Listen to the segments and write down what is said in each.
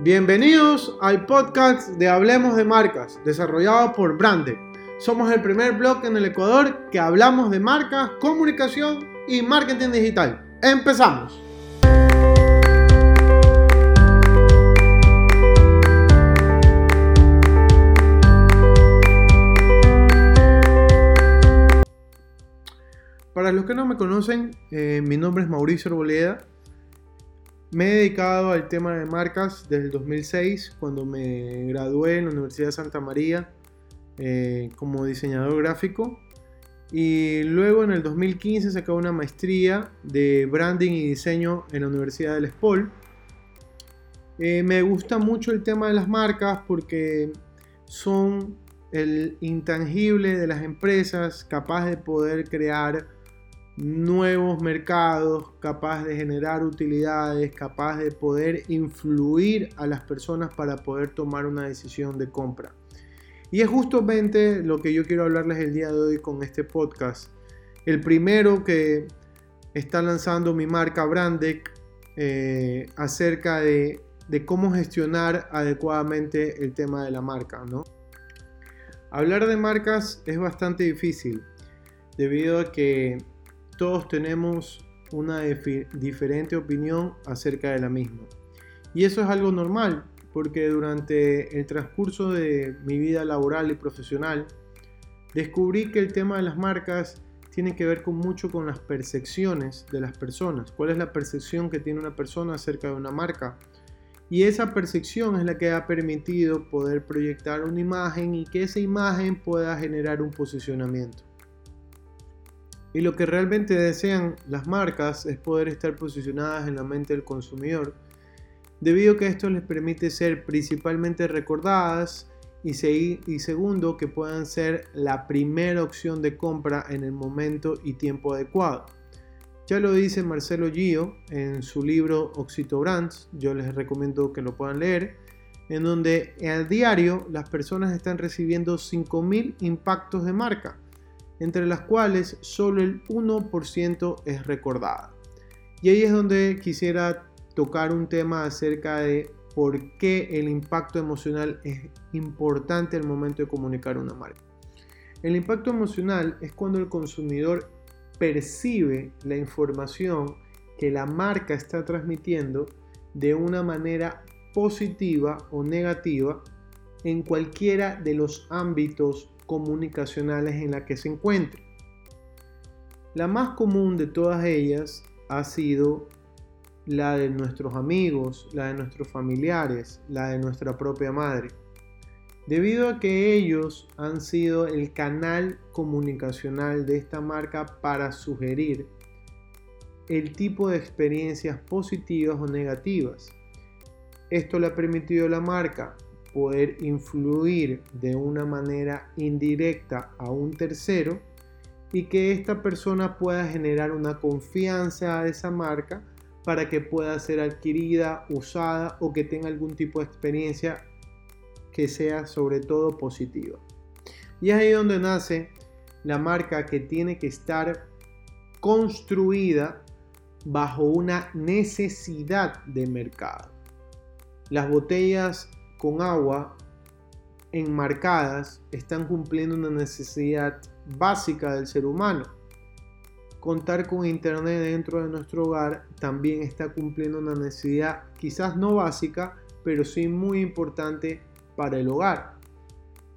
Bienvenidos al podcast de Hablemos de Marcas, desarrollado por Brande. Somos el primer blog en el Ecuador que hablamos de marcas, comunicación y marketing digital. ¡Empezamos! Para los que no me conocen, eh, mi nombre es Mauricio Arboleda me he dedicado al tema de marcas desde el 2006, cuando me gradué en la Universidad de Santa María eh, como diseñador gráfico. Y luego en el 2015 saqué una maestría de branding y diseño en la Universidad del Espol. Eh, me gusta mucho el tema de las marcas porque son el intangible de las empresas capaz de poder crear nuevos mercados, capaz de generar utilidades, capaz de poder influir a las personas para poder tomar una decisión de compra. Y es justamente lo que yo quiero hablarles el día de hoy con este podcast. El primero que está lanzando mi marca Brandec eh, acerca de, de, cómo gestionar adecuadamente el tema de la marca. ¿no? Hablar de marcas es bastante difícil debido a que todos tenemos una diferente opinión acerca de la misma. Y eso es algo normal, porque durante el transcurso de mi vida laboral y profesional, descubrí que el tema de las marcas tiene que ver con mucho con las percepciones de las personas. ¿Cuál es la percepción que tiene una persona acerca de una marca? Y esa percepción es la que ha permitido poder proyectar una imagen y que esa imagen pueda generar un posicionamiento. Y lo que realmente desean las marcas es poder estar posicionadas en la mente del consumidor, debido a que esto les permite ser principalmente recordadas y, segundo que puedan ser la primera opción de compra en el momento y tiempo adecuado. Ya lo dice Marcelo Gio en su libro Oxito Brands, yo les recomiendo que lo puedan leer, en donde a diario las personas están recibiendo 5.000 impactos de marca entre las cuales solo el 1% es recordada. Y ahí es donde quisiera tocar un tema acerca de por qué el impacto emocional es importante al momento de comunicar una marca. El impacto emocional es cuando el consumidor percibe la información que la marca está transmitiendo de una manera positiva o negativa en cualquiera de los ámbitos comunicacionales en la que se encuentre. La más común de todas ellas ha sido la de nuestros amigos, la de nuestros familiares, la de nuestra propia madre. Debido a que ellos han sido el canal comunicacional de esta marca para sugerir el tipo de experiencias positivas o negativas. Esto le ha permitido a la marca poder influir de una manera indirecta a un tercero y que esta persona pueda generar una confianza a esa marca para que pueda ser adquirida, usada o que tenga algún tipo de experiencia que sea sobre todo positiva. Y es ahí donde nace la marca que tiene que estar construida bajo una necesidad de mercado. Las botellas con agua enmarcadas están cumpliendo una necesidad básica del ser humano. Contar con internet dentro de nuestro hogar también está cumpliendo una necesidad quizás no básica, pero sí muy importante para el hogar.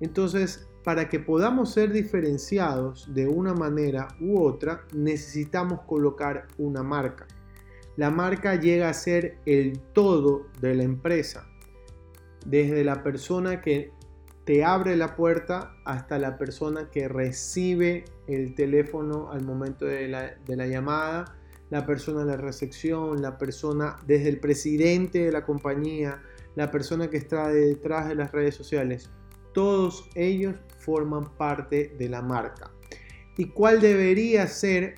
Entonces, para que podamos ser diferenciados de una manera u otra, necesitamos colocar una marca. La marca llega a ser el todo de la empresa desde la persona que te abre la puerta hasta la persona que recibe el teléfono al momento de la, llamada, la persona de la recepción, la persona desde el presidente de la compañía, la persona que está detrás de las redes sociales. Todos ellos forman parte de la marca. ¿Y cuál debería ser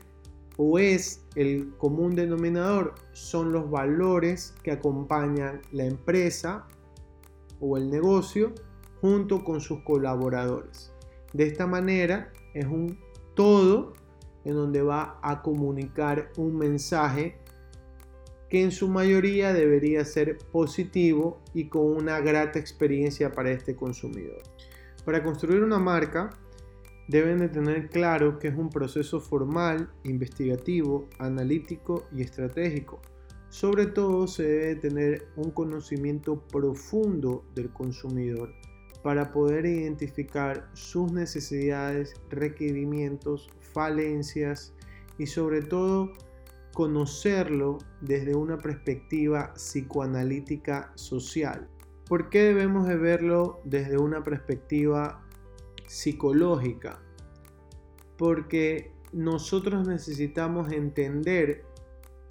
o es el común denominador? Son los valores que acompañan la empresa o el negocio junto con sus colaboradores. De esta manera es un todo en donde va a comunicar un mensaje que en su mayoría debería ser positivo y con una grata experiencia para este consumidor. Para construir una marca deben de tener claro que es un proceso formal, investigativo, analítico y estratégico. Sobre todo se debe tener un conocimiento profundo del consumidor para poder identificar sus necesidades, requerimientos, falencias y sobre todo conocerlo desde una perspectiva psicoanalítica social. ¿Por qué debemos de verlo desde una perspectiva psicológica? Porque nosotros necesitamos entender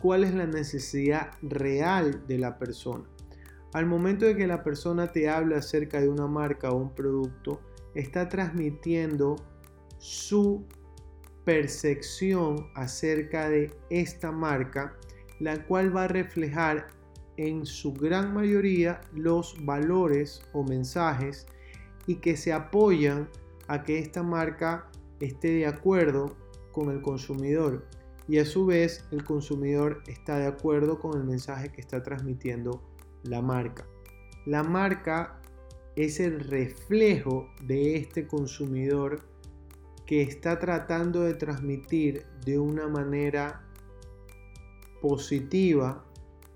cuál es la necesidad real de la persona. Al momento de que la persona te habla acerca de una marca o un producto, está transmitiendo su percepción acerca de esta marca, la cual va a reflejar en su gran mayoría los valores o mensajes y que se apoyan a que esta marca esté de acuerdo con el consumidor y a su vez el consumidor está de acuerdo con el mensaje que está transmitiendo la marca. La marca es el reflejo de este consumidor que está tratando de transmitir de una manera positiva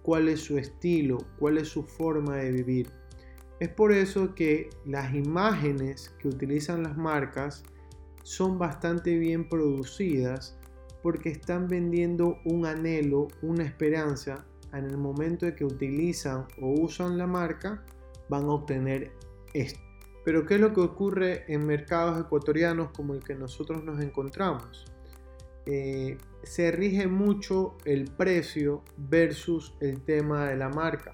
cuál es su estilo, cuál es su forma de vivir. Es por eso que las imágenes que utilizan las marcas son bastante bien producidas porque están vendiendo un anhelo, una esperanza. En el momento de que utilizan o usan la marca, van a obtener esto. Pero ¿qué es lo que ocurre en mercados ecuatorianos como el que nosotros nos encontramos? Eh, se rige mucho el precio versus el tema de la marca.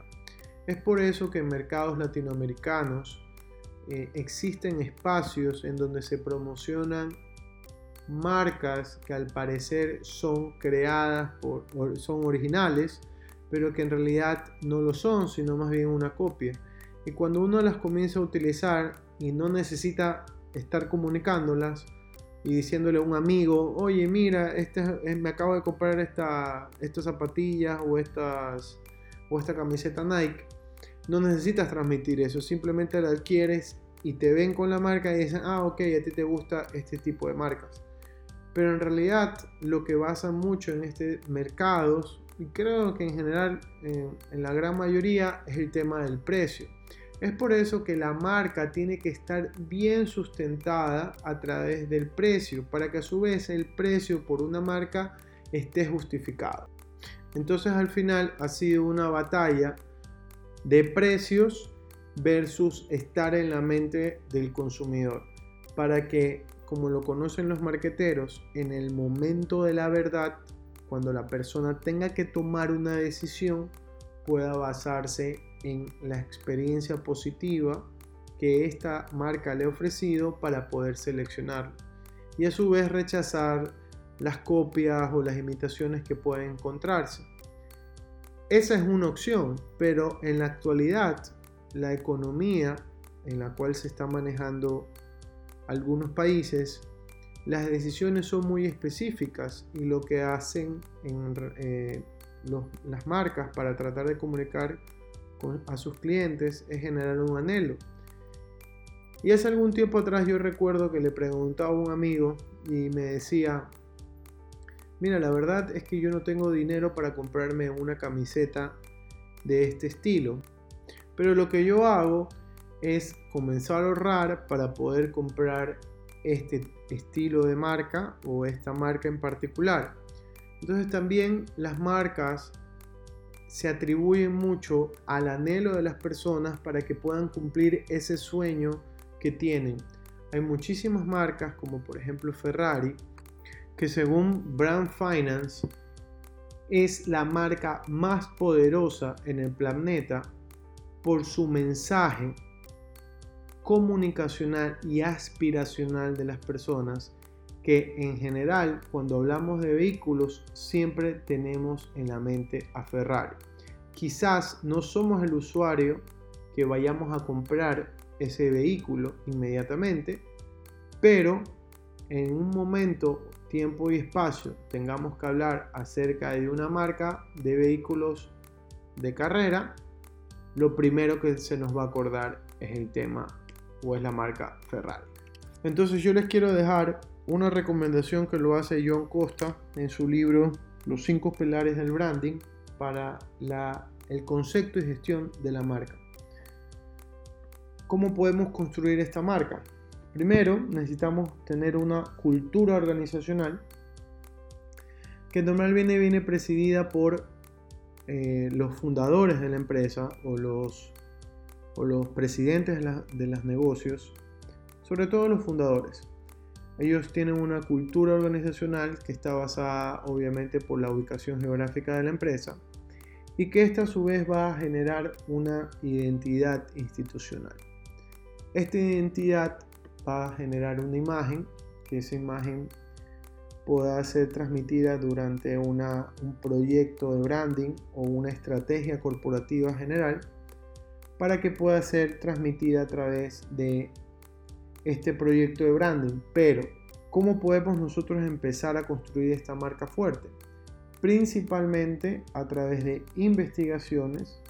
Es por eso que en mercados latinoamericanos eh, existen espacios en donde se promocionan marcas que al parecer son creadas por, son originales, pero que en realidad no lo son, sino más bien una copia. Y cuando uno las comienza a utilizar y no necesita estar comunicándolas y diciéndole a un amigo, oye, mira, este, me acabo de comprar esta, estas zapatillas o, estas, o esta camiseta Nike, no necesitas transmitir eso, simplemente la adquieres y te ven con la marca y dicen, ah, ok, a ti te gusta este tipo de marcas. Pero en realidad lo que basa mucho en este mercados, y creo que en general en la gran mayoría, es el tema del precio. Es por eso que la marca tiene que estar bien sustentada a través del precio, para que a su vez el precio por una marca esté justificado. Entonces al final ha sido una batalla de precios versus estar en la mente del consumidor, para que como lo conocen los marqueteros, en el momento de la verdad, cuando la persona tenga que tomar una decisión, pueda basarse en la experiencia positiva que esta marca le ha ofrecido para poder seleccionar y a su vez rechazar las copias o las imitaciones que pueden encontrarse. Esa es una opción, pero en la actualidad la economía en la cual se está manejando algunos países, las decisiones son muy específicas y lo que hacen en, eh, las marcas para tratar de comunicar a sus clientes es generar un anhelo. Y hace algún tiempo atrás yo recuerdo que le preguntaba a un amigo y me decía, mira, la verdad es que yo no tengo dinero para comprarme una camiseta de este estilo. Pero lo que yo hago es comenzar a ahorrar para poder comprar este estilo de marca o esta marca en particular. Entonces también las marcas se atribuyen mucho al anhelo de las personas para que puedan cumplir ese sueño que tienen. Hay muchísimas marcas como por ejemplo Ferrari que según Brand Finance es la marca más poderosa en el planeta por su mensaje comunicacional y aspiracional de las personas que en general cuando hablamos de vehículos siempre tenemos en la mente a Ferrari. Quizás no somos el usuario que vayamos a comprar ese vehículo inmediatamente, pero en un momento, tiempo y espacio tengamos que hablar acerca de una marca de vehículos de carrera, lo primero que se nos va a acordar es el tema o es la marca Ferrari. Entonces yo les quiero dejar una recomendación que lo hace John Costa en su libro Los cinco pilares del branding para el concepto y gestión de la marca. ¿Cómo podemos construir esta marca? Primero, necesitamos tener una cultura organizacional que normalmente viene presidida por eh, los fundadores de la empresa o los, o los presidentes de, de los negocios, sobre todo los fundadores. Ellos tienen una cultura organizacional que está basada obviamente por la ubicación geográfica de la empresa y que esta a su vez va a generar una identidad institucional. Esta identidad va a generar una imagen, que esa imagen pueda ser transmitida durante un proyecto de branding o una estrategia corporativa general para que pueda ser transmitida a través de este proyecto de branding. Pero, ¿cómo podemos nosotros empezar a construir esta marca fuerte? Principalmente a través de investigaciones,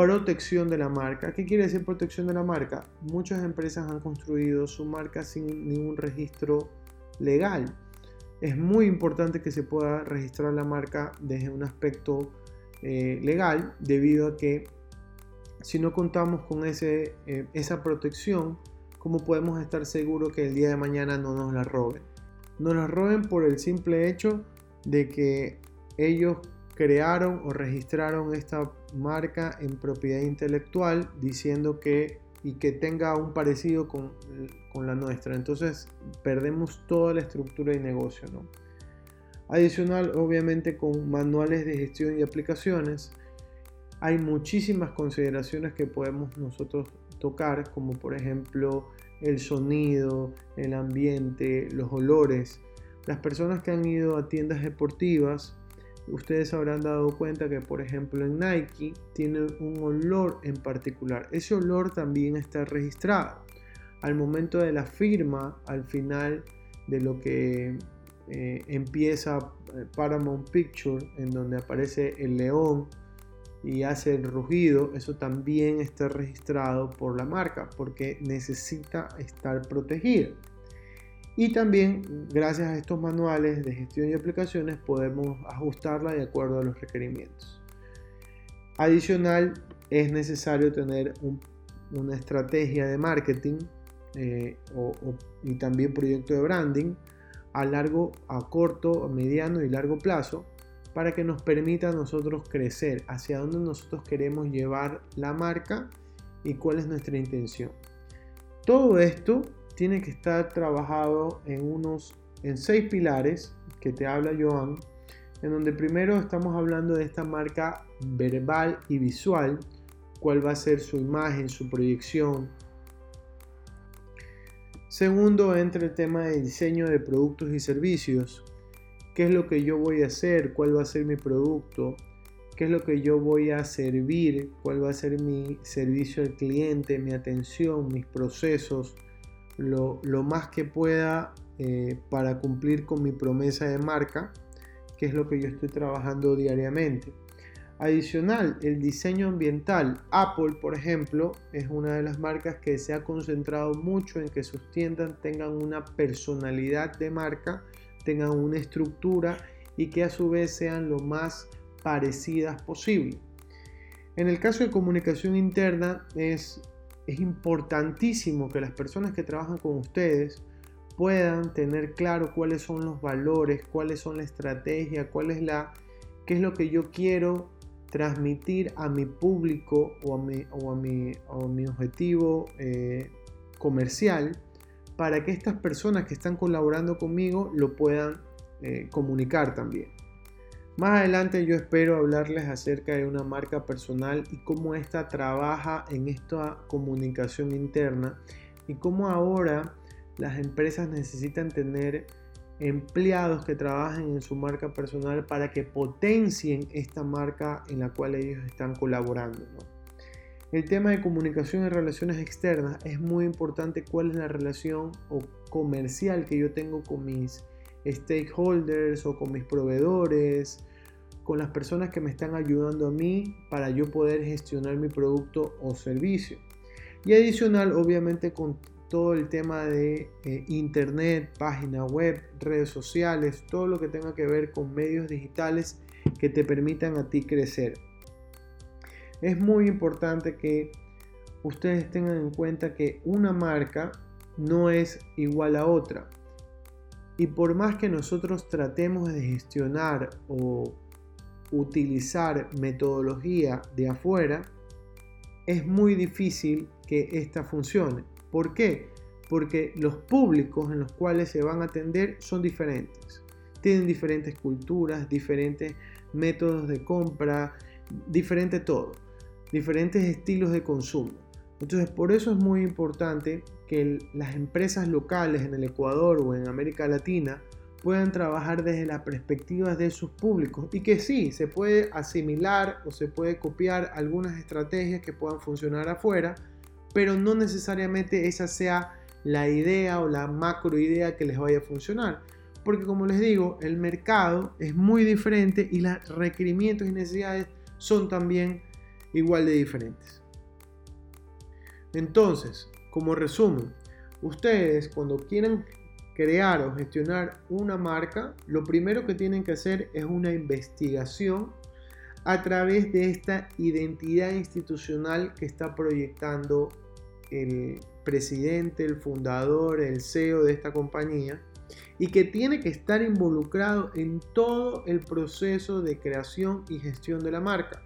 Protección de la marca. ¿Qué quiere decir protección de la marca? Muchas empresas han construido su marca sin ningún registro legal. Es muy importante que se pueda registrar la marca desde un aspecto eh, legal debido a que si no contamos con ese, eh, esa protección, ¿cómo podemos estar seguros que el día de mañana no nos la roben? Nos la roben por el simple hecho de que ellos crearon o registraron esta marca en propiedad intelectual diciendo que y que tenga un parecido con, la nuestra. Entonces perdemos toda la estructura de negocio. ¿no? Adicional, obviamente con manuales de gestión y aplicaciones, hay muchísimas consideraciones que podemos nosotros tocar, como por ejemplo el sonido, el ambiente, los olores. Las personas que han ido a tiendas deportivas ustedes habrán dado cuenta que por ejemplo en Nike tiene un olor en particular. Ese olor también está registrado. Al momento de la firma, al final de lo que eh, empieza eh, Paramount Picture, en donde aparece el león y hace el rugido, eso también está registrado por la marca porque necesita estar protegido. Y también, gracias a estos manuales de gestión y aplicaciones, podemos ajustarla de acuerdo a los requerimientos. Adicional, es necesario tener una estrategia de marketing eh, y también proyecto de branding a largo, a corto, mediano y largo plazo para que nos permita a nosotros crecer hacia dónde nosotros queremos llevar la marca y cuál es nuestra intención. Todo esto tiene que estar trabajado en unos en seis pilares que te habla Joan, en donde primero estamos hablando de esta marca verbal y visual, cuál va a ser su imagen, su proyección. Segundo, entra el tema de diseño de productos y servicios. ¿Qué es lo que yo voy a hacer? ¿Cuál va a ser mi producto? ¿Qué es lo que yo voy a servir? ¿Cuál va a ser mi servicio al cliente, mi atención, mis procesos? lo, más que pueda eh, para cumplir con mi promesa de marca, que es lo que yo estoy trabajando diariamente. Adicional, el diseño ambiental. Apple, por ejemplo, es una de las marcas que se ha concentrado mucho en que sus tiendas tengan una personalidad de marca, tengan una estructura y que a su vez sean lo más parecidas posible. En el caso de comunicación interna es importantísimo que las personas que trabajan con ustedes puedan tener claro cuáles son los valores, cuáles son la estrategia, cuál es la, qué es lo que yo quiero transmitir a mi público o a mi, o a mi, mi objetivo eh, comercial para que estas personas que están colaborando conmigo lo puedan eh, comunicar también. Más adelante yo espero hablarles acerca de una marca personal y cómo esta trabaja en esta comunicación interna y cómo ahora las empresas necesitan tener empleados que trabajen en su marca personal para que potencien esta marca en la cual ellos están colaborando. El tema de comunicación y relaciones externas es muy importante cuál es la relación comercial que yo tengo con mis stakeholders o con mis proveedores, con las personas que me están ayudando a mí para yo poder gestionar mi producto o servicio. Y adicional, obviamente, con todo el tema de eh, internet, página web, redes sociales, todo lo que tenga que ver con medios digitales que te permitan a ti crecer. Es muy importante que ustedes tengan en cuenta que una marca no es igual a otra. Y por más que nosotros tratemos de gestionar o utilizar metodología de afuera, es muy difícil que esta funcione. ¿Por qué? Porque los públicos en los cuales se van a atender son diferentes. Tienen diferentes culturas, diferentes métodos de compra, diferente todo, diferentes estilos de consumo. Entonces, por eso es muy importante que las empresas locales en el Ecuador o en América Latina puedan trabajar desde la perspectiva de sus públicos y que sí, se puede asimilar o se puede copiar algunas estrategias que puedan funcionar afuera, pero no necesariamente esa sea la idea o la macro idea que les vaya a funcionar. Porque como les digo, el mercado es muy diferente y los requerimientos y necesidades son también igual de diferentes. Entonces, como resumen, ustedes cuando quieren crear o gestionar una marca, lo primero que tienen que hacer es una investigación a través de esta identidad institucional que está proyectando el presidente, el fundador, el CEO de esta compañía y que tiene que estar involucrado en todo el proceso de creación y gestión de la marca.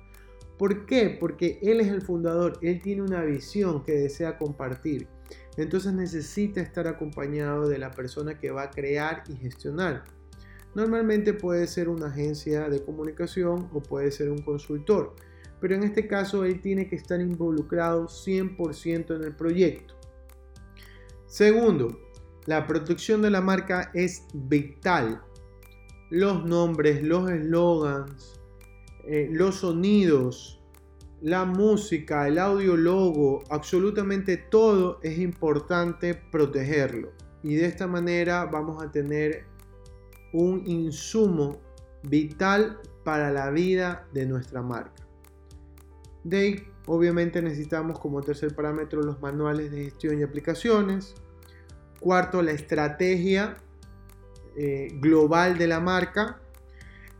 ¿Por qué? Porque él es el fundador, él tiene una visión que desea compartir. Entonces necesita estar acompañado de la persona que va a crear y gestionar. Normalmente puede ser una agencia de comunicación o puede ser un consultor, pero en este caso él tiene que estar involucrado 100% en el proyecto. Segundo, la protección de la marca es vital. Los nombres, los eslogans, eh, los sonidos, la música, el audio logo, absolutamente todo es importante protegerlo. Y de esta manera vamos a tener un insumo vital para la vida de nuestra marca. De ahí, obviamente necesitamos como tercer parámetro los manuales de gestión y aplicaciones. Cuarto, la estrategia eh, global de la marca.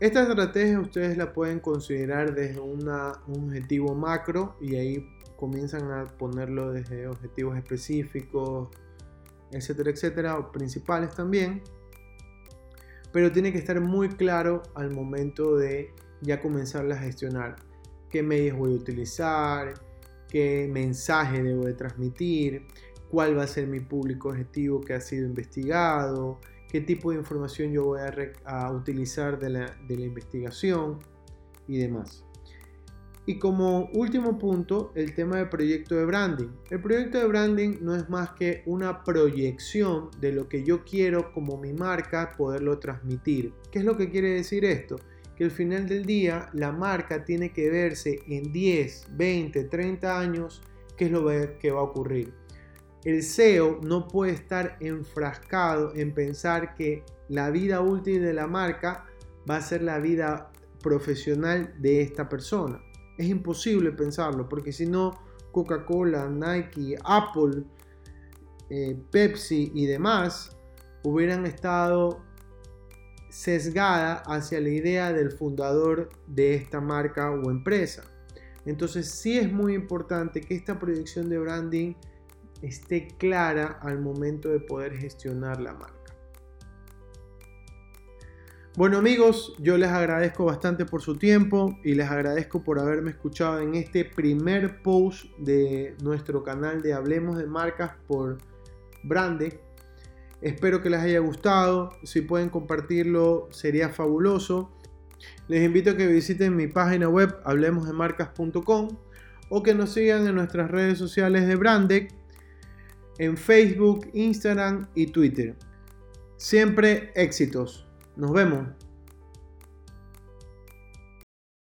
Esta estrategia ustedes la pueden considerar desde un objetivo macro y ahí comienzan a ponerlo desde objetivos específicos, etcétera, etcétera, o principales también. Pero tiene que estar muy claro al momento de ya comenzar a gestionar. Qué medios voy a utilizar, qué mensaje debo de transmitir, cuál va a ser mi público objetivo que ha sido investigado, qué tipo de información yo voy a, utilizar de la, de la investigación y demás. Y como último punto, el tema del proyecto de branding. El proyecto de branding no es más que una proyección de lo que yo quiero como mi marca poderlo transmitir. ¿Qué es lo que quiere decir esto? Que al final del día la marca tiene que verse en 10, 20, 30 años qué es lo que va a ocurrir el SEO no puede estar enfrascado en pensar que la vida útil de la marca va a ser la vida profesional de esta persona. Es imposible pensarlo, porque si no, Coca-Cola, Nike, Apple, eh, Pepsi y demás hubieran estado sesgada hacia la idea del fundador de esta marca o empresa. Entonces sí es muy importante que esta proyección de branding esté clara al momento de poder gestionar la marca. Bueno amigos, yo les agradezco bastante por su tiempo y les agradezco por haberme escuchado en este primer post de nuestro canal de Hablemos de Marcas por Brande. Espero que les haya gustado, si pueden compartirlo sería fabuloso. Les invito a que visiten mi página web hablemosdemarcas.com o que nos sigan en nuestras redes sociales de Brandec en Facebook, Instagram y Twitter. Siempre éxitos. Nos vemos.